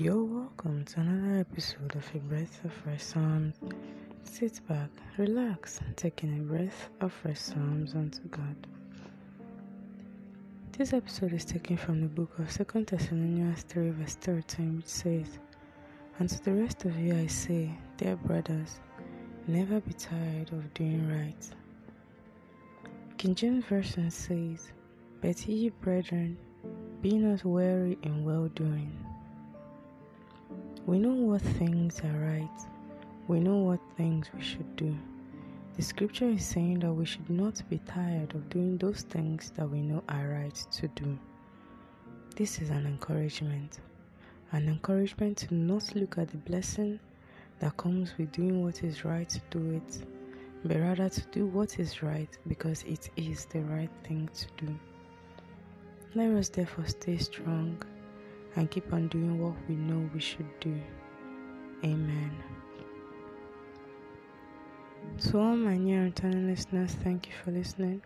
You're welcome to another episode of A Breath of Fresh Psalms. Sit back, relax, taking a breath of fresh Psalms unto God. This episode is taken from the book of 2 Thessalonians 3, verse 13, which says, And to the rest of you I say, dear brothers, never be tired of doing right. King James Version says, But ye, brethren, be not weary in well doing. We know what things are right. We know what things we should do. The scripture is saying that we should not be tired of doing those things that we know are right to do. This is an encouragement. An encouragement to not look at the blessing that comes with doing what is right to do it, but rather to do what is right because it is the right thing to do. Let us therefore stay strong and keep on doing what we know we should do. Amen. To all my new and returning listeners, thank you for listening.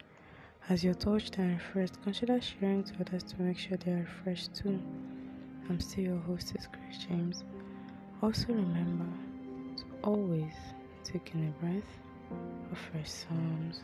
As you're touched and refreshed, consider sharing to others to make sure they are refreshed too. I'm still your hostess, Grace James. Also remember to always take in a breath of fresh psalms.